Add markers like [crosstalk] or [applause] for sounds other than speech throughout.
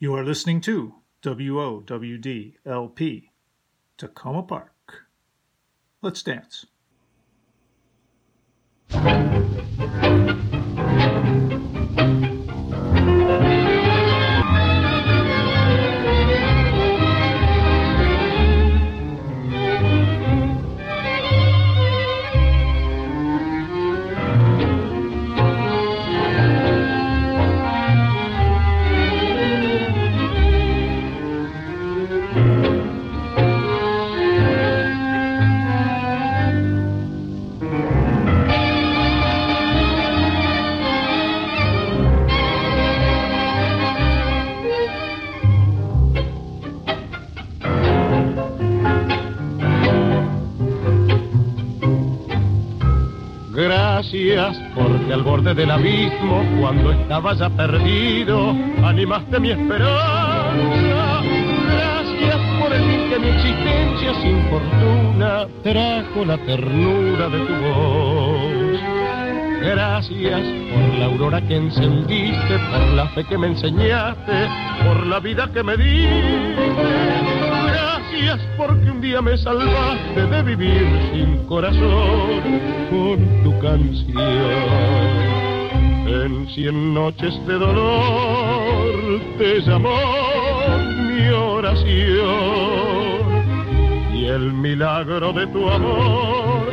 You are listening to WOWDLP, Takoma Park. Let's dance. Gracias porque al borde del abismo, cuando estaba ya perdido, animaste mi esperanza. Gracias por el que mi existencia sin fortuna trajo la ternura de tu voz. Gracias por la aurora que encendiste, por la fe que me enseñaste, por la vida que me diste Porque un día me salvaste de vivir sin corazón con tu canción. En cien noches de dolor te llamó mi oración y el milagro de tu amor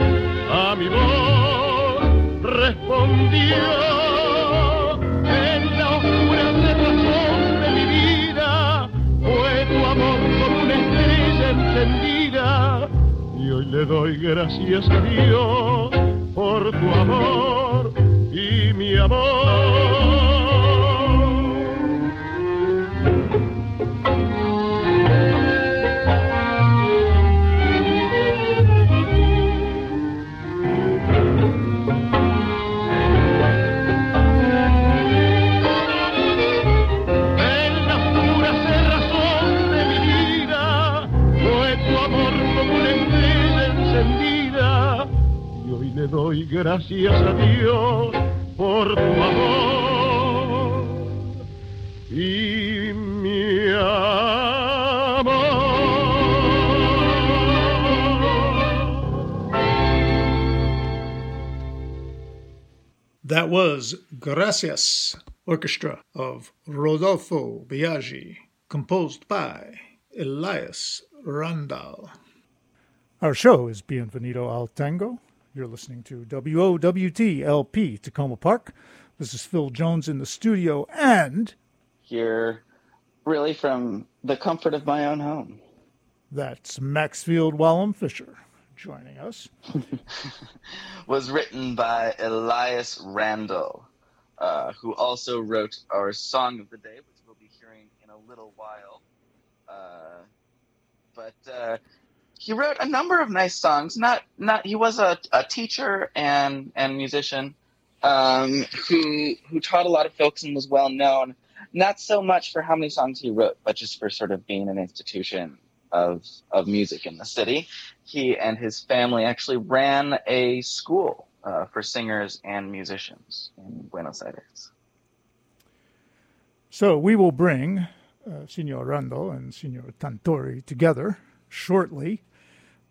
a mi voz respondió. Y hoy le doy gracias a Dios por tu amor y mi amor. Doy gracias a Dios por tu amor y mi amor. That was Gracias Orchestra of Rodolfo Biagi, composed by Elias Randal. Our show is Bienvenido al Tango, you're listening to WOWDLP Takoma Park. This is Phil Jones in the studio and. Here, really from the comfort of my own home. That's Maxfield Wallum Fisher joining us. [laughs] was written by Elias Randal, uh, who also wrote our Song of the Day, which we'll be hearing in a little while. Uh, but uh, he wrote a number of nice songs. Not not he was a, a teacher and and musician um, who who taught a lot of folks and was well known. Not so much for how many songs he wrote, but just for sort of being an institution of of music in the city. He and his family actually ran a school uh, for singers and musicians in Buenos Aires. So we will bring uh, Signor Randal and Signor Tanturi together shortly.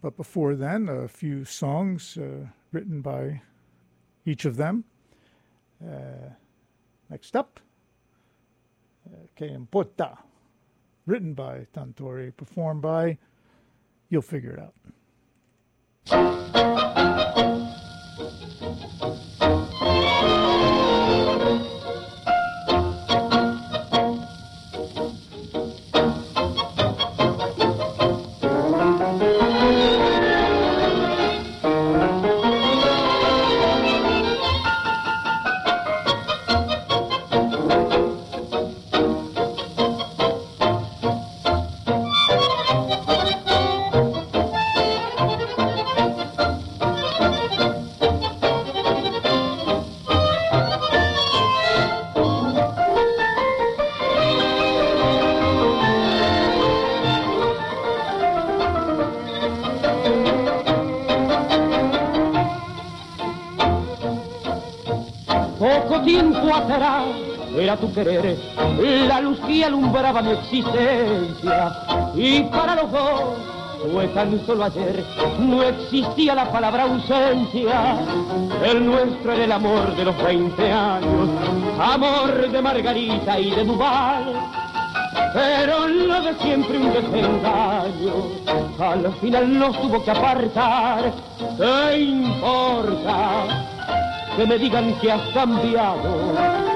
But before then, a few songs uh, written by each of them. Uh, next up, uh, Que Importa, written by Tanturi, performed by, you'll figure it out. La luz que alumbraba mi existencia. Y para los dos fue tan solo ayer, no existía la palabra ausencia. El nuestro era el amor de los 20 años, amor de Margarita y de Duval. Pero lo de siempre un desengaño, al final nos tuvo que apartar. ¿Qué importa? Que me digan que has cambiado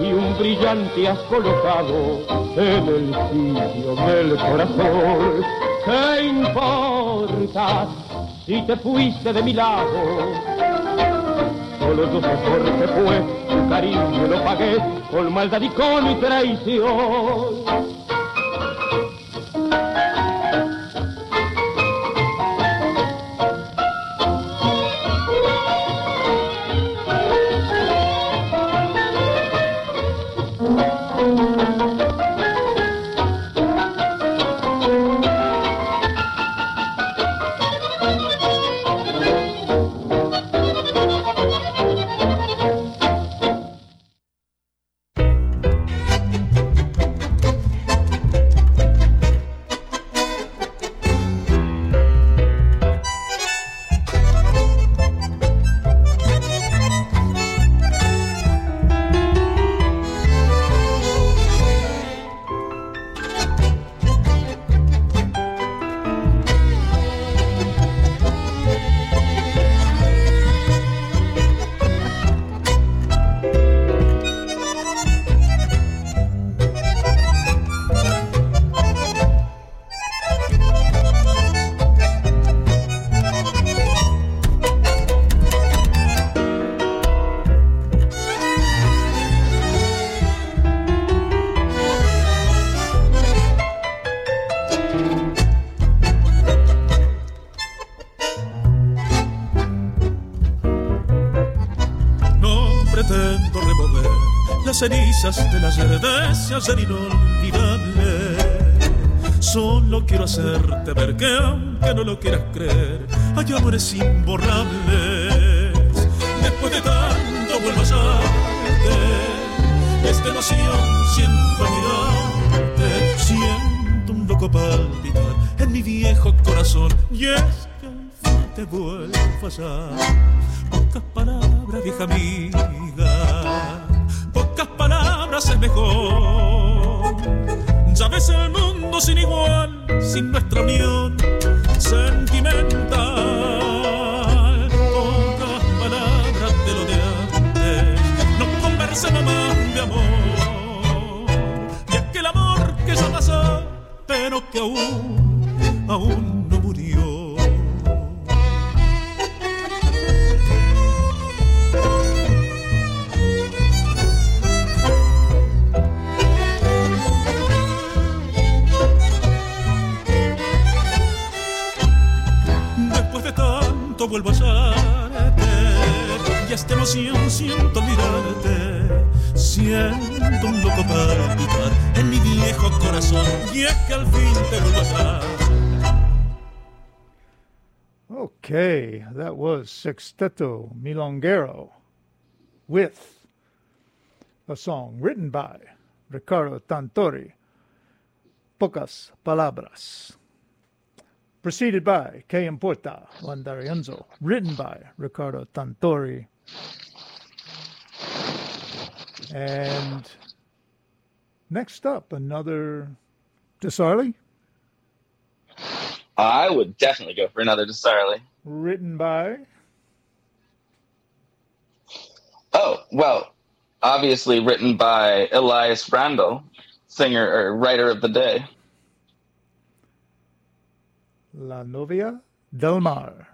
y un brillante has colocado en el sitio del corazón. ¿Qué importa si te fuiste de mi lado? Solo yo sé por qué fue, tu cariño lo pagué con maldad y con traición. Cenizas del ayer de ese ayer inolvidable. Solo quiero hacerte ver que aunque no lo quieras creer, hay amores imborrables. Después de tanto vuelvo a hallarte, esta emoción siento mirarte, siento un loco palpitar en mi viejo corazón y es que al fin te vuelvo a fallar. Pocas palabras, vieja amiga es mejor. Ya ves el mundo sin igual, sin nuestra unión sentimental. Pocas palabras de lo de antes, no conversemos más de amor. Y aquel amor que ya pasó, pero que aún, aún corazón y es que al fin te a Okay, that was Sexteto Milonguero with a song written by Ricardo Tanturi, Pocas Palabras preceded by Que Importa, Juan D'Arienzo, written by Ricardo Tanturi. And next up, another Di Sarli. I would definitely go for another Di Sarli. Written by? Oh, well, obviously written by Elias Randal, singer or writer of the day. La novia del mar.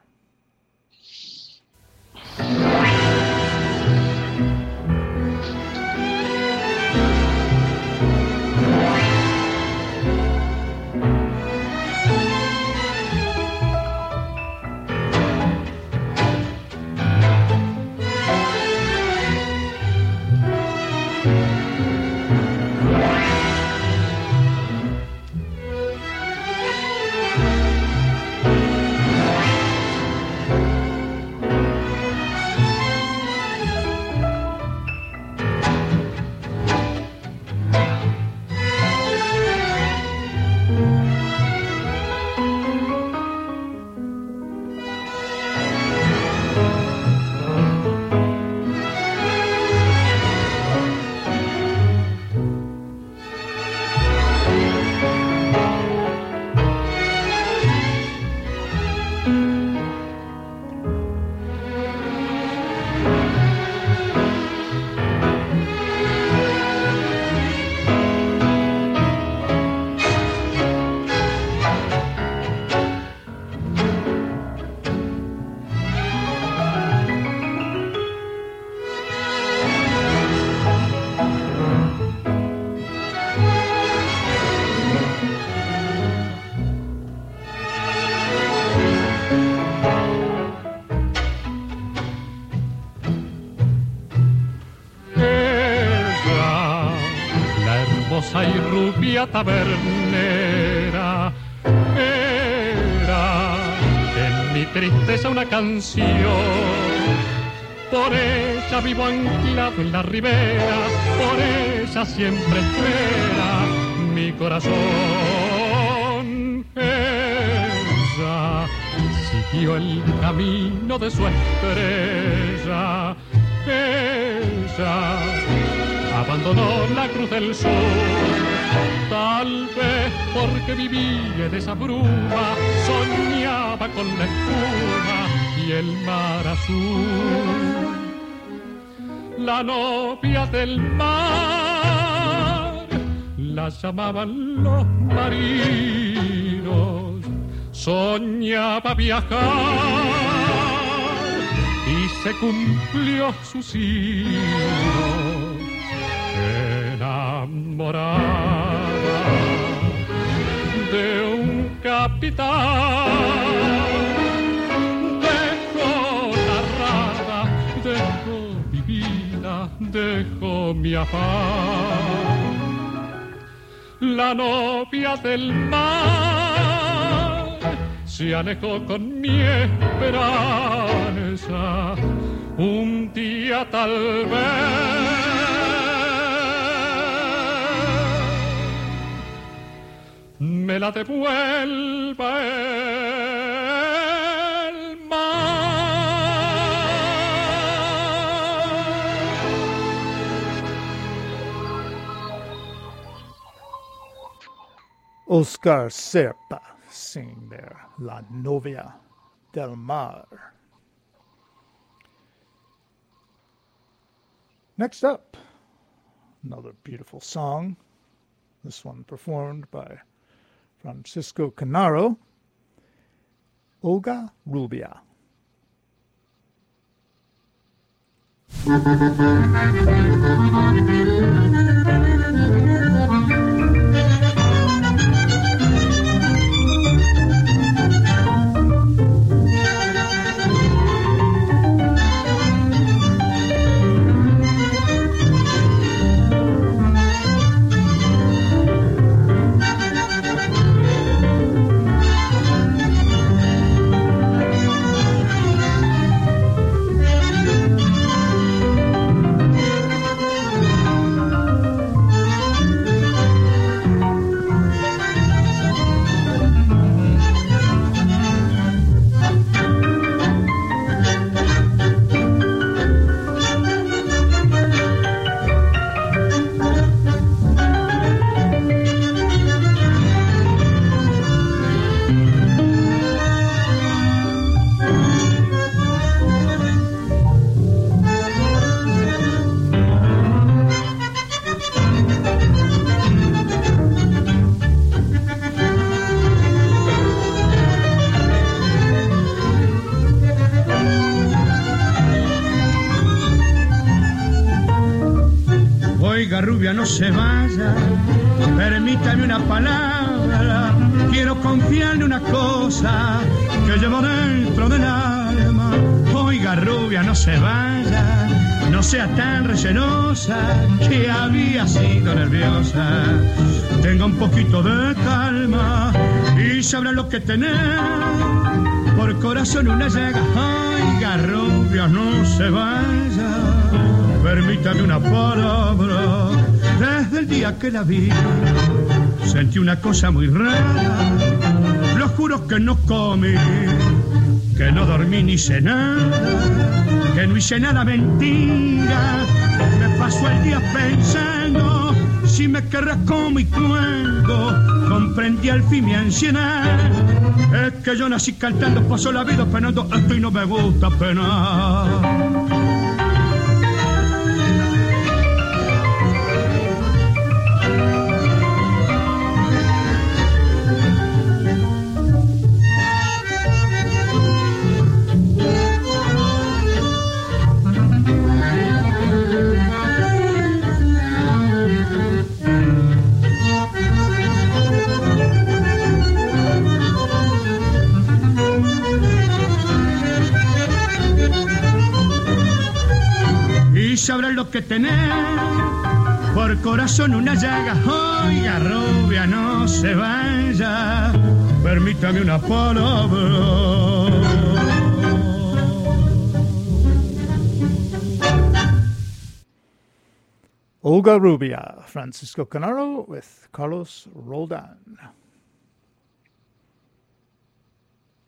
Tabernera. Era en mi tristeza una canción. Por ella vivo anclado en la ribera, por ella siempre espera mi corazón. Ella siguió el camino de su estrella. Ella abandonó la cruz del sur, tal vez porque vivía en esa bruma, soñaba con la espuma y el mar azul. La novia del mar, la llamaban los marinos, soñaba viajar y se cumplió su signo enamorada de un capitán. Raza, dejó mi vida, dejó mi afán. La novia del mar se alejó con mi esperanza. Un día tal vez me la devuelva el Oscar Serpa sing there, La Novia del Mar. Next up, another beautiful song. This one performed by Francisco Canaro, Olga Rubia. [laughs] No se vaya, permítame una palabra. Quiero confiarle una cosa que llevo dentro del alma. Oiga, rubia, no se vaya, no sea tan recelosa que había sido nerviosa. Tenga un poquito de calma y sabrá lo que tener. Por corazón una llaga, oiga, rubia, no se vaya permítame una palabra. Día que la vi, sentí una cosa muy rara. Lo juro que no comí, que no dormí ni cené, que no hice nada mentira. Me pasó el día pensando si me querrás como y cuando comprendí al fin mi ansiedad. Es que yo nací cantando, paso la vida penando, esto y no me gusta penar. Lo que por corazón una llaga. Rubia, no se vaya, permítame una palabra. Olga Rubia, Francisco Canaro with Carlos Roldan.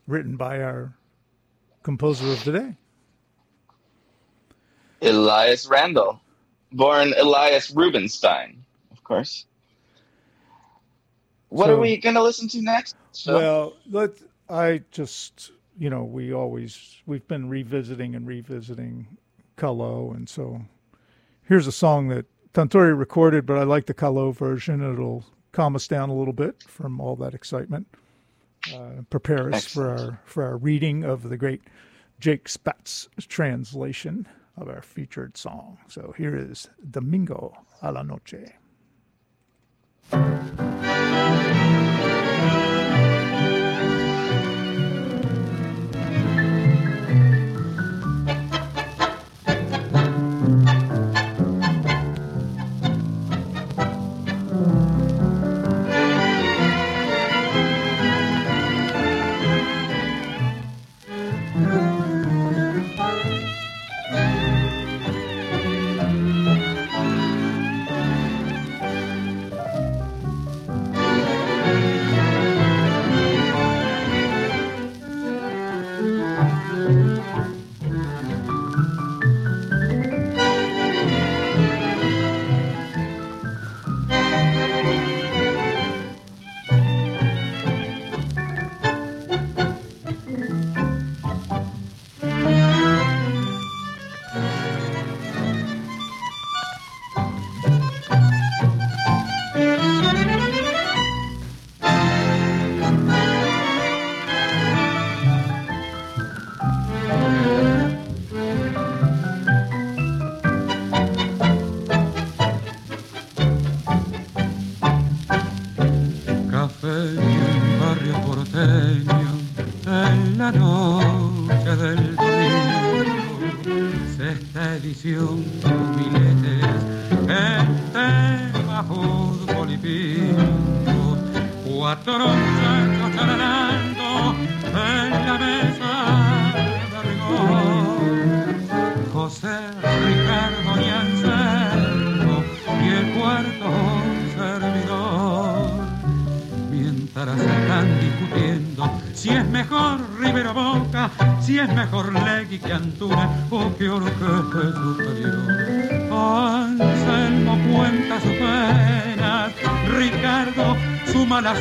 Written by our composer of the day. Elias Randal, born Elias Rubinstein, of course. What So- are we going to listen to next? Phil? Well, let I just you know we always we've been revisiting and revisiting Calo, and so here's a song that Tanturi recorded, but I like the Calo version. It'll calm us down a little bit from all that excitement. Uh, prepare us for our for our reading of the great Jake Spatz translation of our featured song. So here is Domingo a la Noche.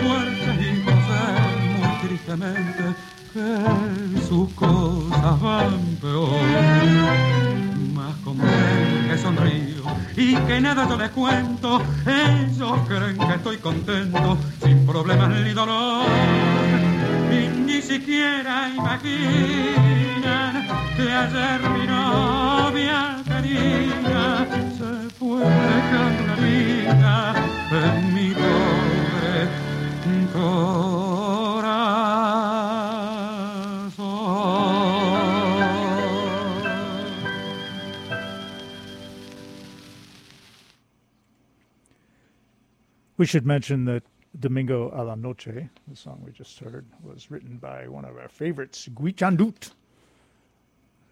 Su We should mention that Domingo a la Noche, the song we just heard, was written by one of our favorites, Gui Chandut,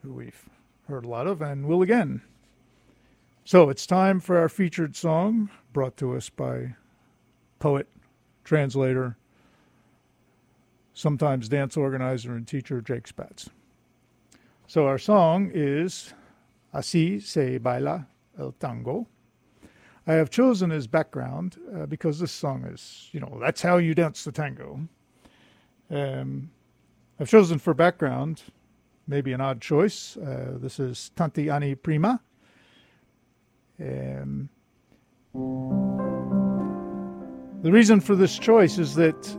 who we've heard a lot of and will again. So it's time for our featured song, brought to us by poet, translator, sometimes dance organizer and teacher Jake Spatz. So our song is Así se baila el tango. I have chosen as background uh, because this song is, you know, that's how you dance the tango. Um, I've chosen for background, maybe an odd choice. Uh, this is Tanti Anni Prima. Um, the reason for this choice is that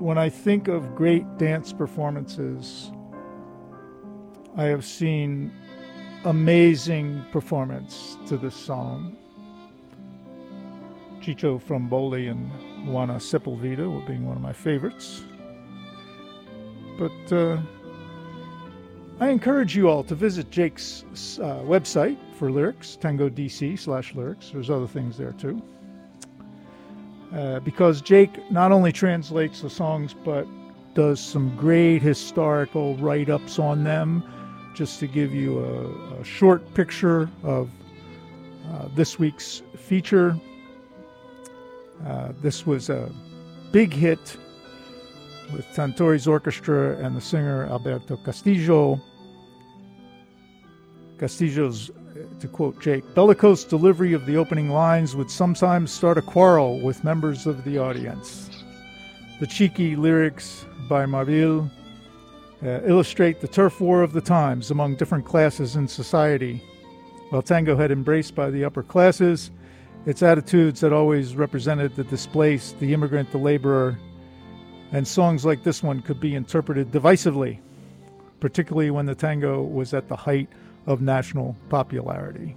when I think of great dance performances, I have seen amazing performance to this song. Chicho Frumboli and Juana Sepulveda being one of my favorites. But uh, I encourage you all to visit Jake's uh, website for lyrics, tangodc slash lyrics. There's other things there too. Uh, because Jake not only translates the songs, but does some great historical write ups on them. Just to give you a, a short picture of uh, this week's feature, uh, this was a big hit with Tanturi's orchestra and the singer Alberto Castillo. Castillo's, to quote Jake, bellicose delivery of the opening lines would sometimes start a quarrel with members of the audience. The cheeky lyrics by Marvil uh, illustrate the turf war of the times among different classes in society. While tango had embraced by the upper classes, its attitudes had always represented the displaced, the immigrant, the laborer, and songs like this one could be interpreted divisively, particularly when the tango was at the height of national popularity.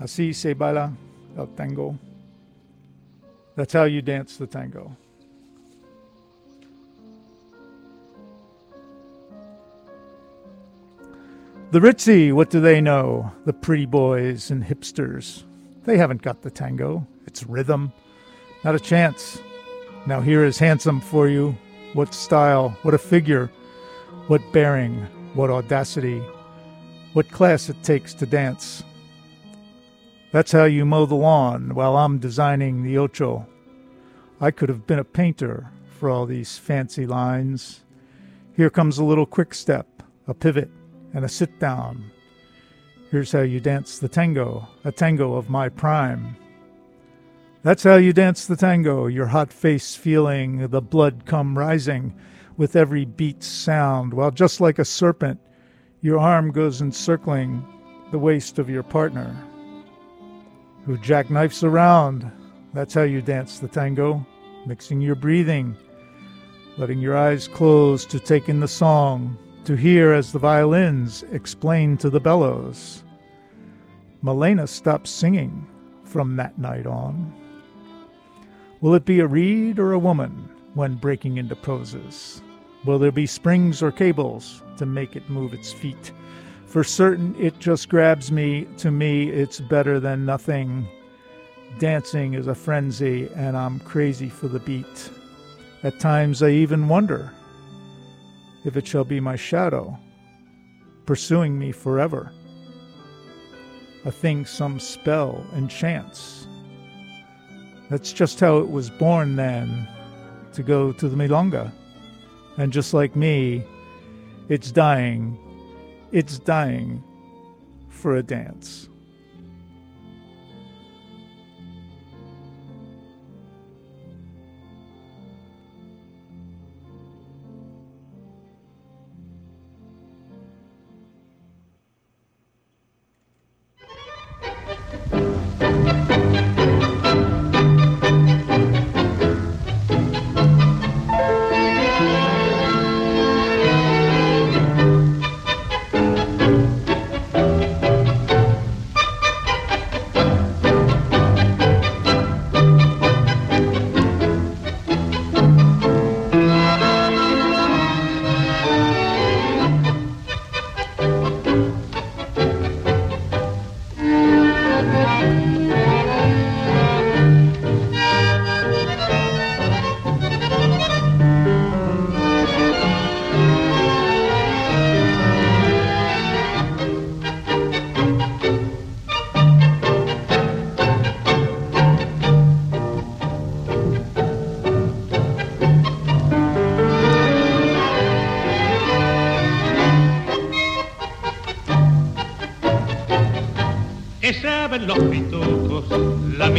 Así se baila el tango. That's how you dance the tango. The ritzy, what do they know? The pretty boys and hipsters. They haven't got the tango. It's rhythm. Not a chance. Now here is handsome for you. What style, what a figure, what bearing, what audacity, what class it takes to dance. That's how you mow the lawn while I'm designing the ocho. I could have been a painter for all these fancy lines. Here comes a little quick step, a pivot, and a sit down. Here's how you dance the tango, a tango of my prime. That's how you dance the tango, your hot face feeling the blood come rising with every beat's sound, while just like a serpent, your arm goes encircling the waist of your partner, who jackknifes around. That's how you dance the tango, mixing your breathing, letting your eyes close to take in the song, to hear as the violins explain to the bellows. Malena stopped singing from that night on. Will it be a reed or a woman when breaking into poses? Will there be springs or cables to make it move its feet? For certain, it just grabs me. To me, it's better than nothing. Dancing is a frenzy, and I'm crazy for the beat. At times, I even wonder if it shall be my shadow pursuing me forever. A thing some spell and chance that's just how it was born then to go to the Milonga. And just like me, it's dying. It's dying for a dance.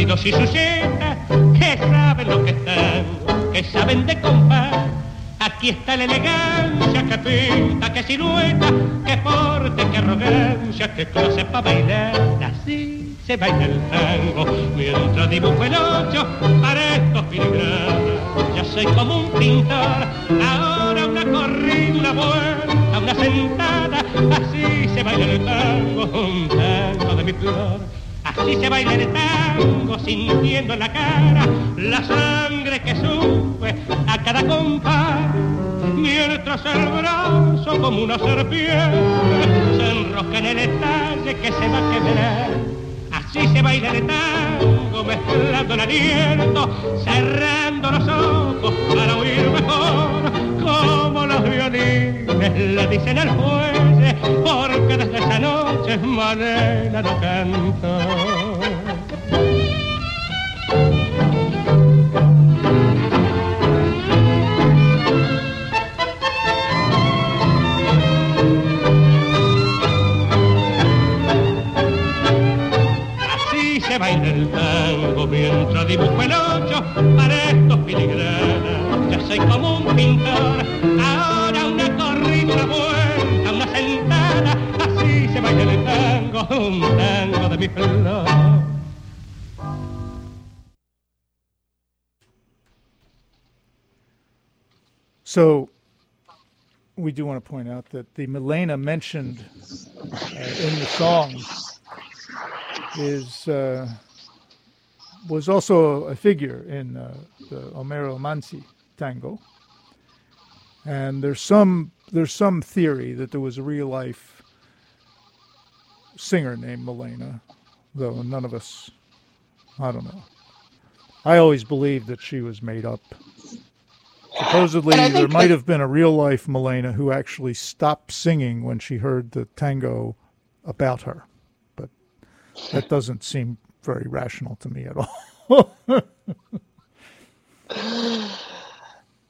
Y su que saben lo que están, que saben de compás. Aquí está la elegancia que pinta, que silueta, que porte, que arrogancia, que clase para bailar. Así se baila el tango, mientras dibujo el ocho para estos filigranas. Yo soy como un pintor, ahora una corrida, una vuelta, una sentada. Así se baila el tango, un tango de mi flor. Así se baila el tango sintiendo en la cara la sangre que sube a cada compás. mientras el brazo como una serpiente se enrosca en el estalle que se va a quebrar. Así se baila el tango mezclando el aliento, cerrando los ojos para oír mejor como los violines le dicen al juez, porque desde esa noche Manela no canta. Se baila el tango mientras dibujo el ocho para estos filigranas. Ya soy como un pintor, ahora una corrida, vuelta, una sentada, así se baila el tango, un tango de mi flor. So we do want to point out that the Malena mentioned uh, in the song is uh, was also a figure in uh, the Homero Manzi tango, and there's some there's some theory that there was a real life singer named Malena, though none of us, I don't know. I always believed that she was made up. Supposedly, there might have been a real life Malena who actually stopped singing when she heard the tango about her that doesn't seem very rational to me at all. [laughs]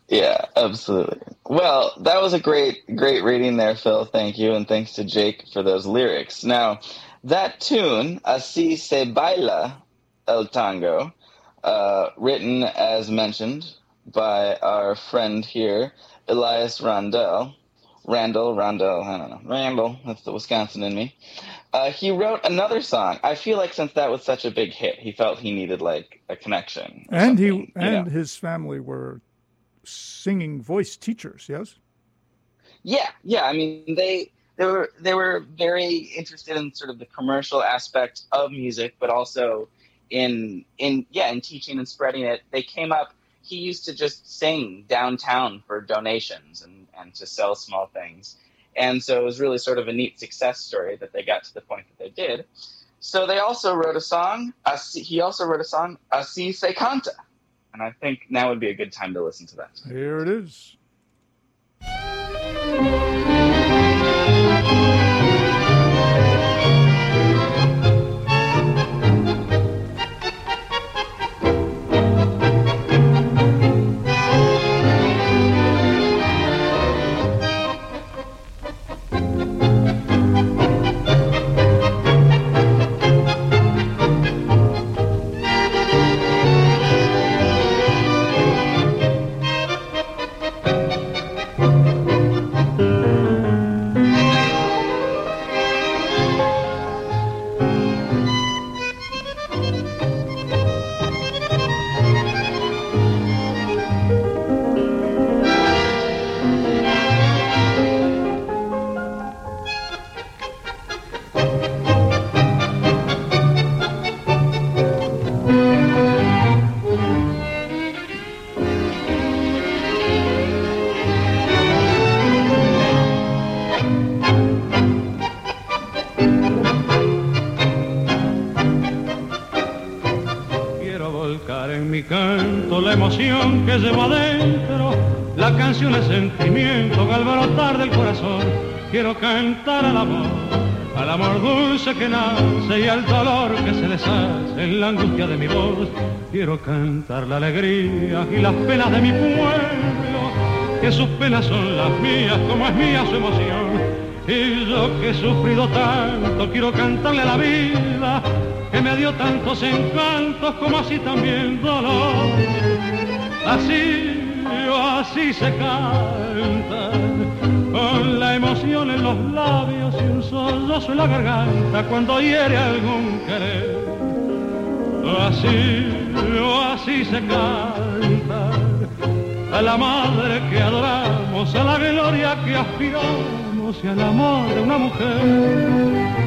yeah, absolutely. Well, that was a great, great reading there, Phil. Thank you, and thanks to Jake for those lyrics. Now, that tune, "Así se baila el tango," uh, written as mentioned by our friend here, Elias Randal. Randall, Randall, I don't know. Randall, that's the Wisconsin in me. Uh, he wrote another song. I feel like since that was such a big hit, he felt he needed like a connection. And he and know? his family were singing voice teachers. Yes. Yeah, yeah. I mean, they they were they were very interested in sort of the commercial aspect of music, but also in in yeah in teaching and spreading it. They came up. He used to just sing downtown for donations and and to sell small things and so it was really sort of a neat success story that they got to the point that they did. So they also wrote a song. he also wrote a song, Así se canta. And I think now would be a good time to listen to that. Here it is. Quiero cantar al amor, al amor dulce que nace y al dolor que se deshace en la angustia de mi voz. Quiero cantar la alegría y las penas de mi pueblo, que sus penas son las mías, como es mía su emoción. Y yo que he sufrido tanto, quiero cantarle a la vida, que me dio tantos encantos como así también dolor. Así, así se canta con la emoción en los labios y un sollozo en la garganta cuando hiere algún querer. Así, así se canta a la madre que adoramos, a la gloria que aspiramos y al amor de una mujer.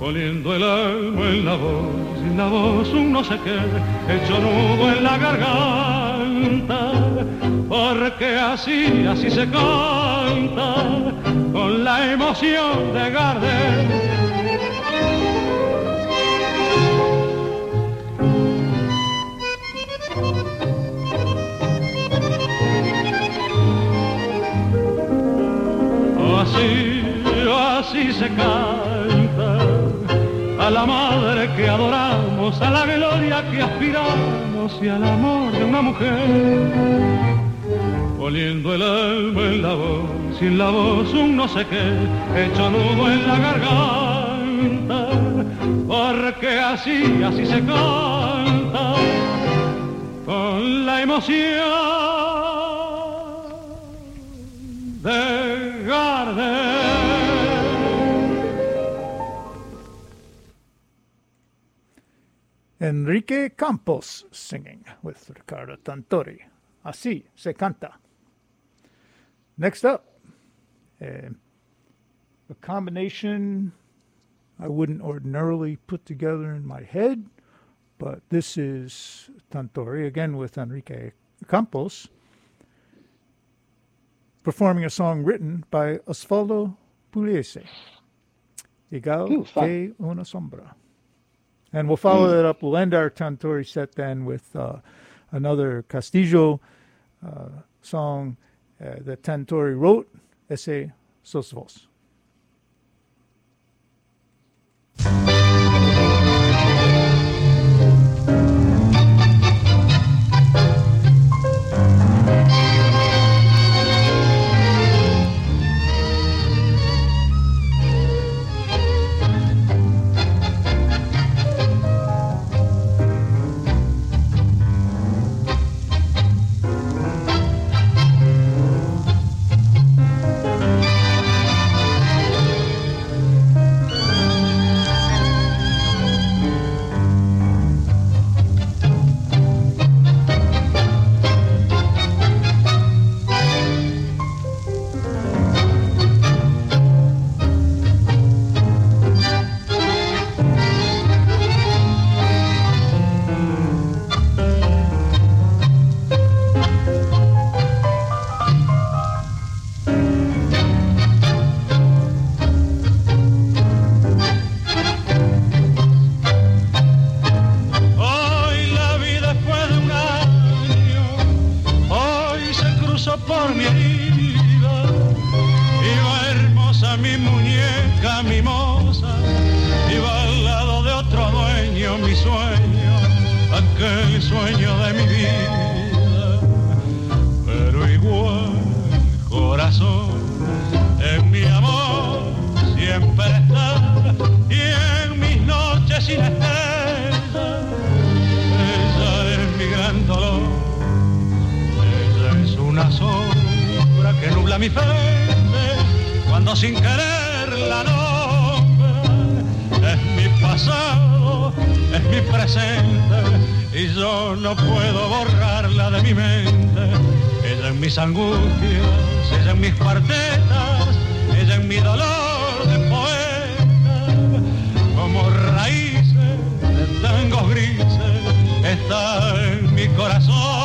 Poniendo el alma en la voz, y la voz un no sé qué, hecho nudo en la garganta porque así, así se canta con la emoción de Gardel. Así, así se canta a la madre que adoramos, a la gloria que aspiramos y al amor de una mujer poniendo el alma en la voz, sin la voz un no sé qué, hecho nudo en la garganta, porque así, así se canta, con la emoción de Gardel. Enrique Campos singing with Ricardo Tanturi. Así se canta. Next up, uh, a combination I wouldn't ordinarily put together in my head, but this is Tantori, again with Enrique Campos, performing a song written by Osvaldo Pugliese, Igual Ooh, que una sombra. And we'll follow that up. We'll end our Tanturi set then with uh, another Castillo uh, song uh, that Tanturi wrote, Ese Sos Vos. Sueño, aquel sueño de mi vida. Pero igual, corazón, en mi amor siempre está y en mis noches sin estrellas ella es mi gran dolor. Ella es una sombra que nubla mi frente cuando sin querer la nombra. Es mi pasado, es mi presente y yo no puedo borrarla de mi mente. Ella en mis angustias, ella en mis cuartetas, ella en mi dolor de poeta como raíces de tangos grises está en mi corazón.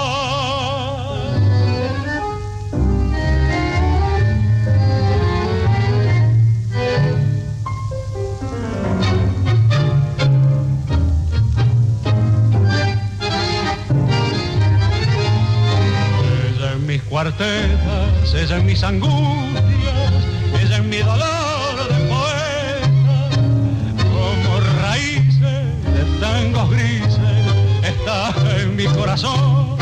Cuartetas, ella en mis angustias, ella en mi dolor de poeta como raíces de tangos grises está en mi corazón.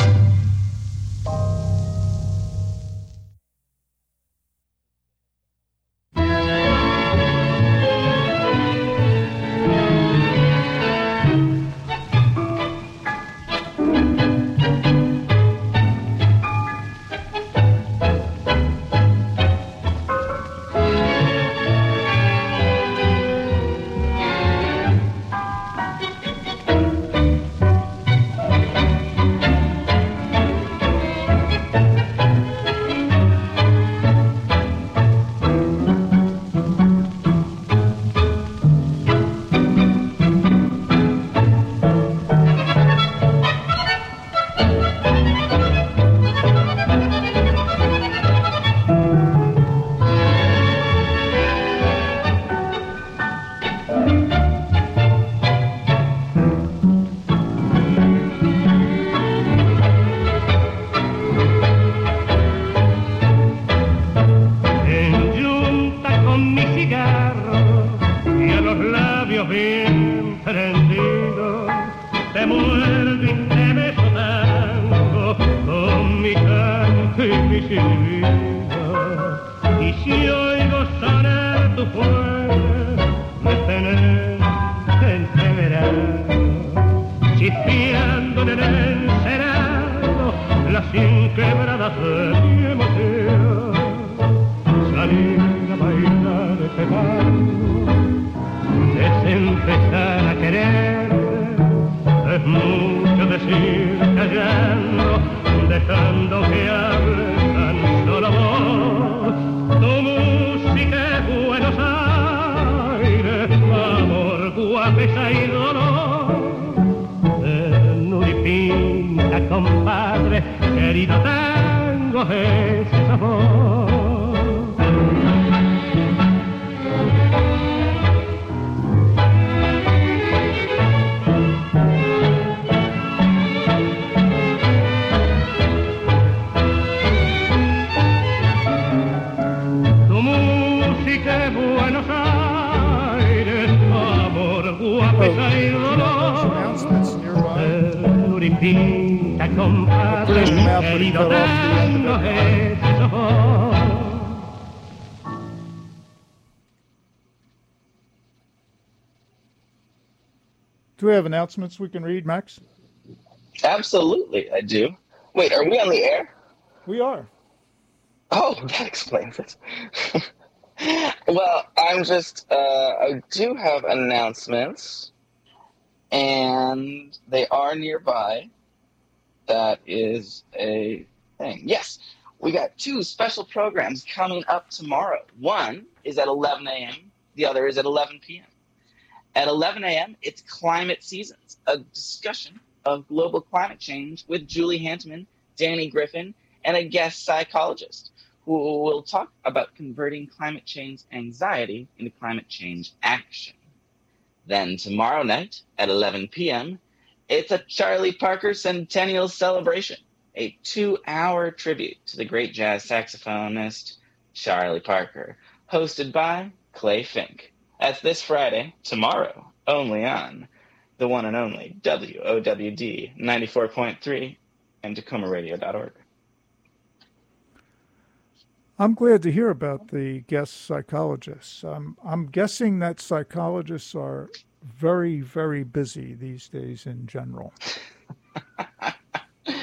Compadre, querido tango, ese sabor. Tu música es Buenos Aires, amor, guapesa y dolor. Announcements nearby. Ternuripinta, compadre, Put his mouth when he querido fell off the end tango, of ese sabor. Do we have announcements we can read, Max? Absolutely, I do. Wait, are we on the air? We are. Oh, [laughs] that explains it. [laughs] well, I'm just, uh, I do have announcements, and they are nearby. That is a thing. Yes, we got two special programs coming up tomorrow. One is at 11 a.m., the other is at 11 p.m. At 11 a.m., it's Climate Seasons, a discussion of global climate change with Julie Hanteman, Danny Griffin, and a guest psychologist who will talk about converting climate change anxiety into climate change action. Then tomorrow night at 11 p.m., it's a Charlie Parker Centennial Celebration, a two hour tribute to the great jazz saxophonist Charlie Parker, hosted by Clay Fink. That's this Friday, tomorrow, only on the one and only WOWD 94.3 and TakomaRadio.org. I'm glad to hear about the guest psychologists. I'm guessing that psychologists are very, very busy these days in general. [laughs]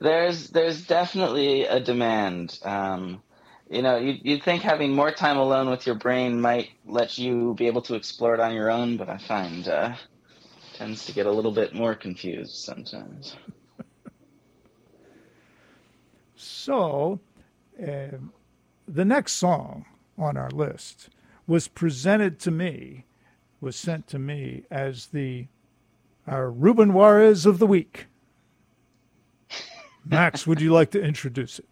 there's there's definitely a demand. Um, you know, you, you'd think having more time alone with your brain might let you be able to explore it on your own, but I find uh, tends to get a little bit more confused sometimes. [laughs] So, uh, the next song on our list was presented to me, was sent to me as the our Ruben Juarez of the week. [laughs] Max, would you like to introduce it?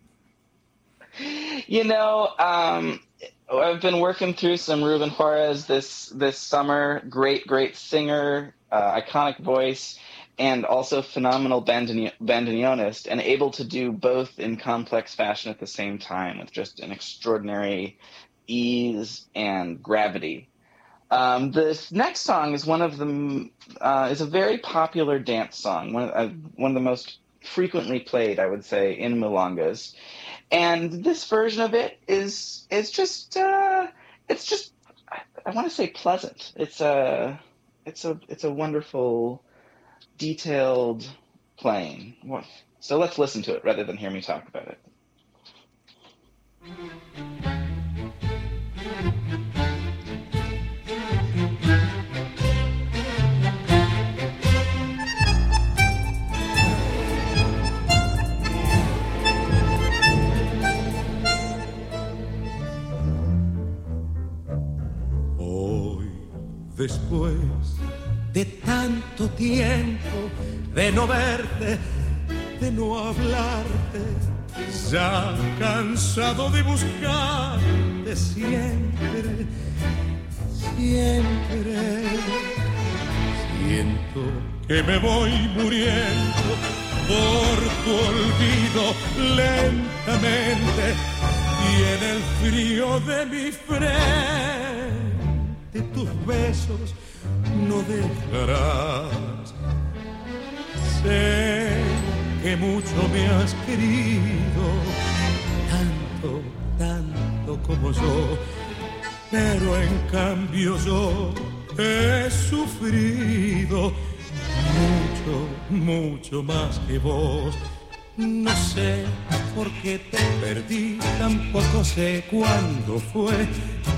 You know, um, I've been working through some Ruben Juarez this this summer. Great, great singer, uh, iconic voice, and also phenomenal bandoneon- bandoneonist, and able to do both in complex fashion at the same time with just an extraordinary ease and gravity. Um, this next song is one of the uh, is a very popular dance song, one of, uh, one of the most frequently played, I would say, in milongas. And this version of it is is just uh, it's just I, I want to say pleasant. It's a it's a it's a wonderful, detailed playing. So let's listen to it rather than hear me talk about it. Después de tanto tiempo de no verte, de no hablarte, ya cansado de buscarte siempre, siempre. Siento que me voy muriendo por tu olvido lentamente y en el frío de mi frente tus besos no dejarás. Sé que mucho me has querido, tanto, tanto como yo, pero en cambio yo he sufrido mucho, mucho más que vos. No sé por qué te perdí, tampoco sé cuándo fue,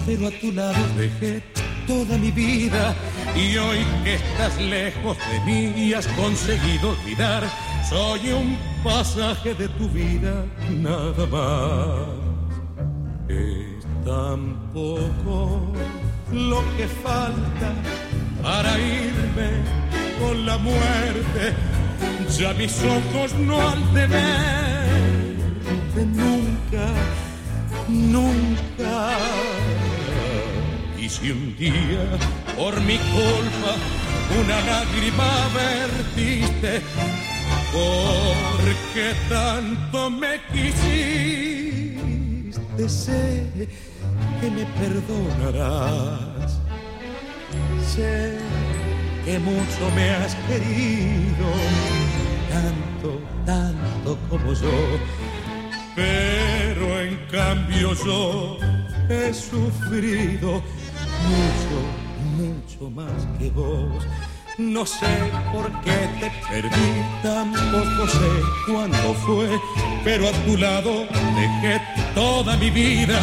pero a tu lado dejé toda mi vida y hoy que estás lejos de mí y has conseguido olvidar, soy un pasaje de tu vida, nada más. Es tan poco lo que falta para irme con la muerte. Ya mis ojos no han de verte nunca, nunca. Y si un día por mi culpa una lágrima vertiste, porque tanto me quisiste, sé que me perdonarás. Sé que mucho me has querido, tanto, tanto como yo. Pero en cambio yo he sufrido mucho, mucho más que vos. No sé por qué te perdí, tampoco sé cuándo fue, pero a tu lado dejé toda mi vida.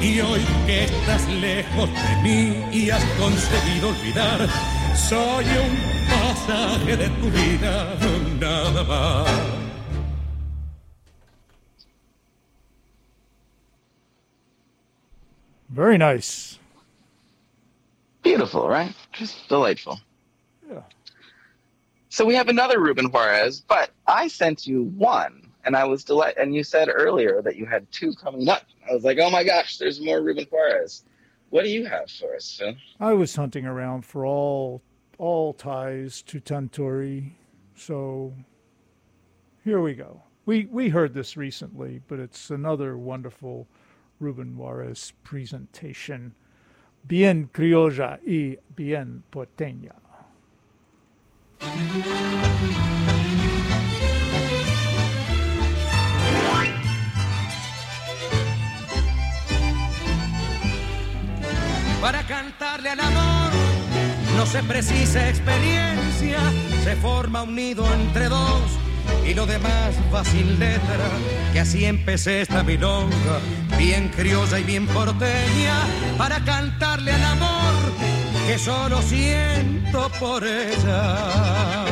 Y hoy que estás lejos de mí y has conseguido olvidar, soy un pasaje de tu vida, nada más. Very nice. Beautiful, right? Just delightful. Yeah. So we have another Ruben Juarez, but I sent you one, and I was delighted. And you said earlier that you had two coming up. I was like, oh my gosh, there's more Ruben Juarez. What do you have for us, Phil? I was hunting around for all all ties to Tanturi, so here we go. We we heard this recently, but it's another wonderful Ruben Juarez presentation. Bien criolla y bien porteña. Para cantarle al amor no se precisa experiencia, se forma un nido entre dos y lo demás va sin letra, que así empecé esta milonga, bien criolla y bien porteña, para cantarle al amor que solo siento por ella.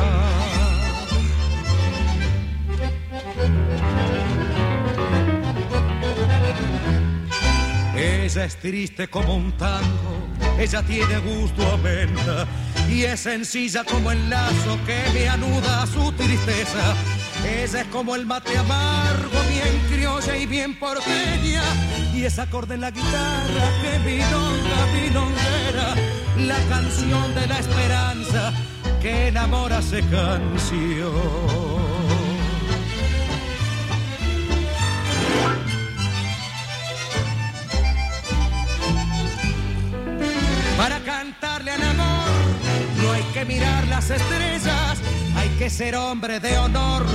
Ella es triste como un tango, ella tiene gusto a menta y es sencilla como el lazo que me anuda a su tristeza. Ella es como el mate amargo, bien criolla y bien porteña y es acorde en la guitarra que milonga, milonguera, la canción de la esperanza que enamora se canción. Para cantarle al amor no hay que mirar las estrellas, que ser hombre de honor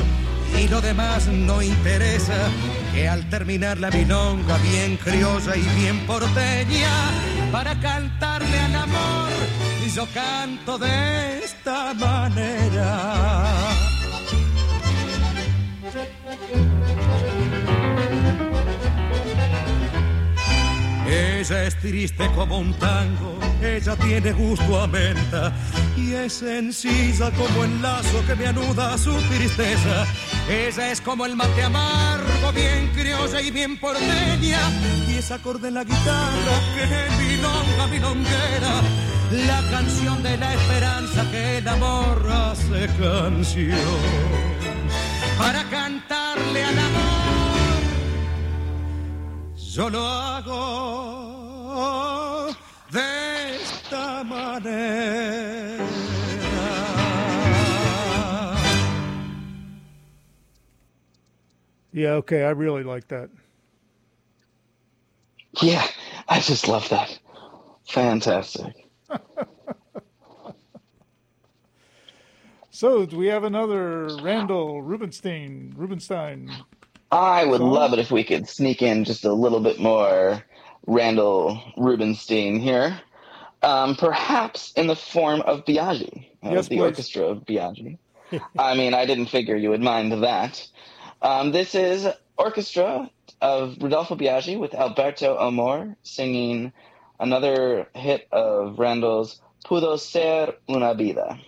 y lo demás no interesa. Que al terminar la milonga bien criolla y bien porteña, para cantarle al amor yo canto de esta manera. Ella es triste como un tango, ella tiene gusto a menta y es sencilla como el lazo que me anuda a su tristeza. Ella es como el mate amargo, bien criolla y bien porteña y es acorde en la guitarra que milonga, milonguera, la canción de la esperanza que el amor hace canción. Para cantarle al amor yo lo hago de esta manera. Yeah, okay, I really like that. Yeah, I just love that. Fantastic. [laughs] So, do we have another Randal Rubinstein? Rubinstein. I would love it if we could sneak in just a little bit more Randal Rubinstein here. Um, perhaps in the form of Biagi, uh, yes, the please. orchestra of Biagi. [laughs] I mean, I didn't figure you would mind that. Um, this is orchestra of Rodolfo Biagi with Alberto Amor singing another hit of Randal's Pudo Ser Una Vida.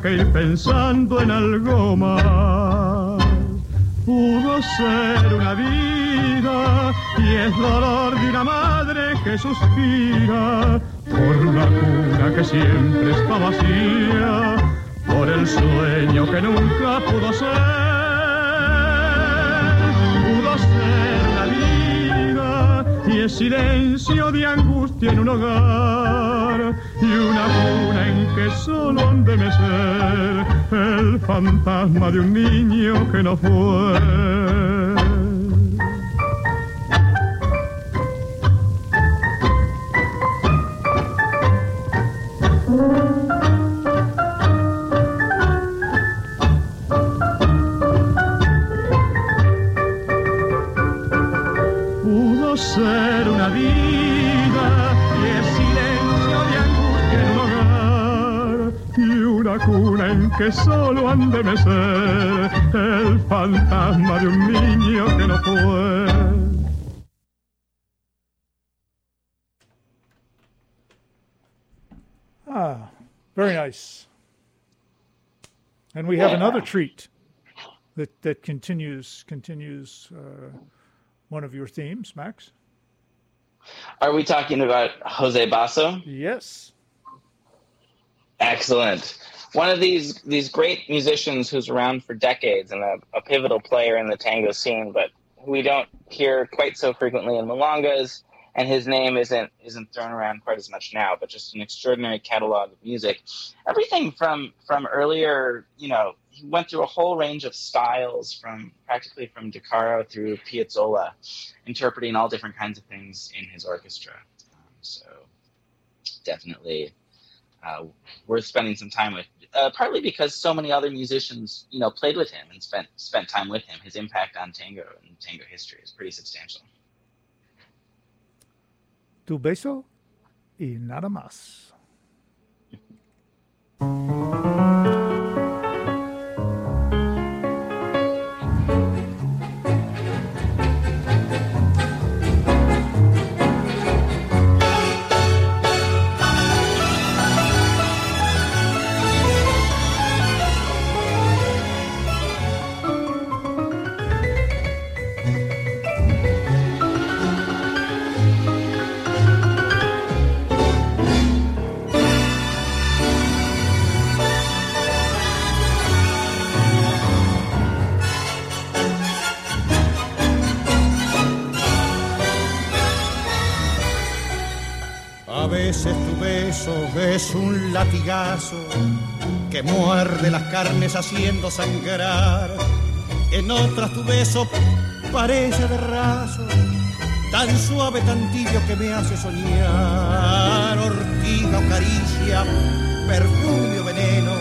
Que ir pensando en algo más. Pudo ser una vida y es dolor de una madre que suspira por una cuna que siempre está vacía, por el sueño que nunca pudo ser. Pudo ser una vida y es silencio de angustia en un hogar y una cuna en que solo han de el fantasma de un niño que no fue. Que solo han de mecer el fantasma de un niño que no fue. Ah, very nice. And we have another treat that that continues continues uh, one of your themes, Max. Are we talking about Jose Basso? Yes. Excellent. One of these these great musicians who's around for decades and a, a pivotal player in the tango scene, but we don't hear quite so frequently in milongas, and his name isn't isn't thrown around quite as much now. But just an extraordinary catalog of music, everything from from earlier, you know, he went through a whole range of styles from practically from De Caro through Piazzolla, interpreting all different kinds of things in his orchestra. Um, so definitely uh, worth spending some time with. Uh, partly because so many other musicians, you know, played with him and spent spent time with him. His impact on tango and tango history is pretty substantial. Tu beso y nada más. [laughs] A veces tu beso es un latigazo que muerde las carnes haciendo sangrar. En otras tu beso parece de raso, tan suave, tan tibio que me hace soñar. Ortiga caricia, perfume o veneno,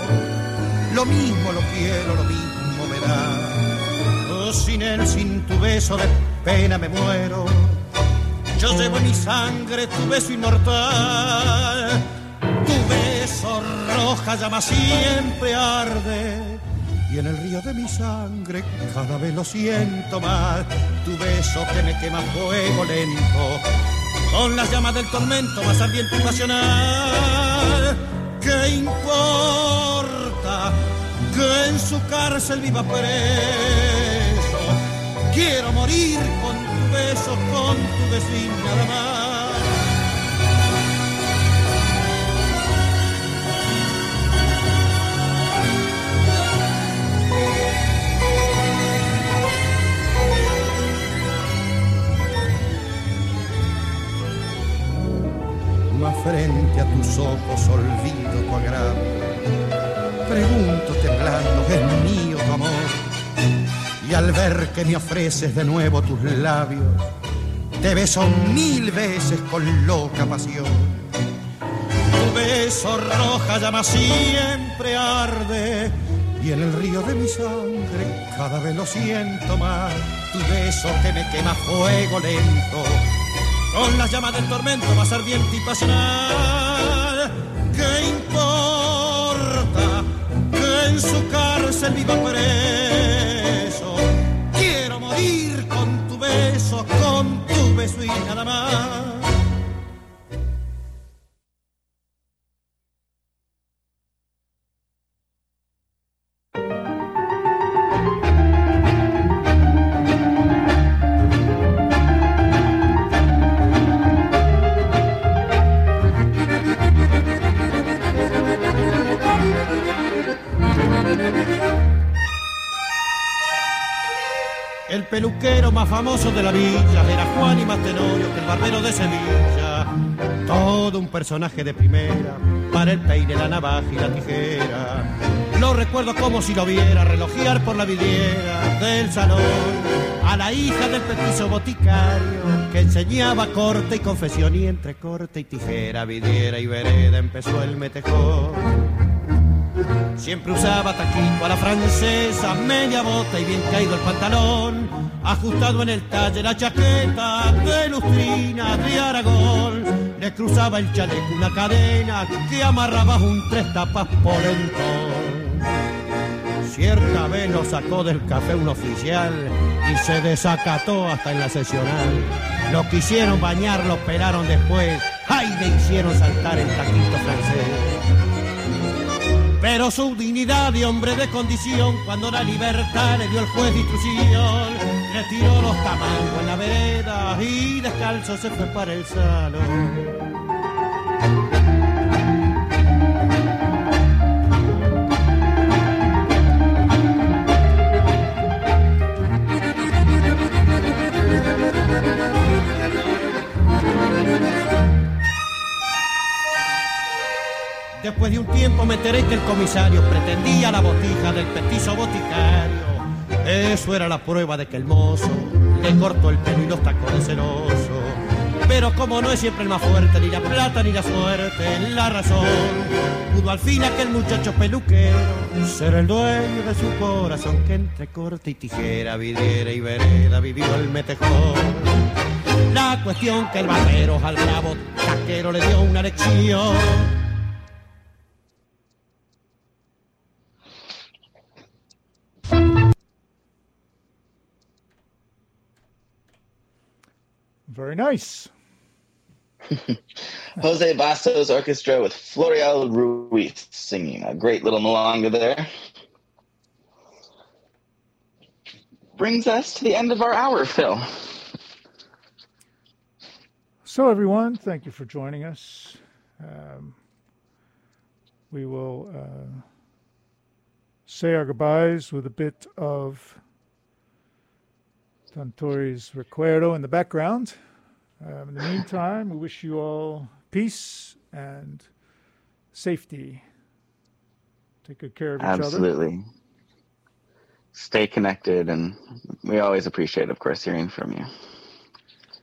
lo mismo lo quiero, lo mismo me da. Oh, sin él, sin tu beso de pena me muero. Yo llevo mi sangre tu beso inmortal. Tu beso roja llama siempre arde. Y en el río de mi sangre cada vez lo siento más. Tu beso que me quema fuego lento. Con las llamas del tormento más ardiente y pasional. ¿Qué importa que en su cárcel viva preso? Quiero morir con tu beso, con tu y nada más. Más frente a tus ojos olvido tu agravio. Pregunto temblando, ¿es mío al ver que me ofreces de nuevo tus labios, te beso mil veces con loca pasión. Tu beso roja llama siempre arde, y en el río de mi sangre cada vez lo siento más. Tu beso que me quema fuego lento, con las llamas del tormento más ardiente y pasional. ¿Qué importa que en su cárcel viva preso? El peluquero más famoso de la villa tenorio que el barbero de Sevilla. Todo un personaje de primera, para el peine, la navaja y la tijera. Lo recuerdo como si lo viera relojear por la vidriera del salón a la hija del petizo boticario que enseñaba corte y confesión y entre corte y tijera, vidriera y vereda empezó el metejón. Siempre usaba taquito a la francesa, media bota y bien caído el pantalón, ajustado en el talle la chaqueta de lustrina de Aragón. Le cruzaba el chaleco una cadena que amarraba un tres tapas por entón. Cierta vez lo sacó del café un oficial y se desacató hasta en la sesional. Lo quisieron bañar, lo pelaron después, ¡ay! le hicieron saltar el taquito francés. Pero su dignidad de hombre de condición, cuando la libertad le dio el juez de instrucción, le tiró los tamangos en la vereda y descalzo se fue para el salón. Después de un tiempo me enteré que el comisario pretendía la botija del petizo boticario. Eso era la prueba de que el mozo le cortó el pelo y los tacones celoso. Pero como no es siempre el más fuerte, ni la plata ni la suerte, la razón, pudo al fin aquel muchacho peluquero ser el dueño de su corazón que entre corte y tijera, vidriera y vereda vivió el metejón. La cuestión que el barbero al bravo taquero le dio una lección Very nice. [laughs] Jose Basso's Orchestra with Floreal Ruiz singing a great little milonga there. Brings us to the end of our hour, Phil. So, everyone, thank you for joining us. Um, we will uh, say our goodbyes with a bit of Tanturi's Recuerdo in the background. Um, in the meantime, we wish you all peace and safety. Take good care of each Absolutely. other. Stay connected, and we always appreciate, of course, hearing from you.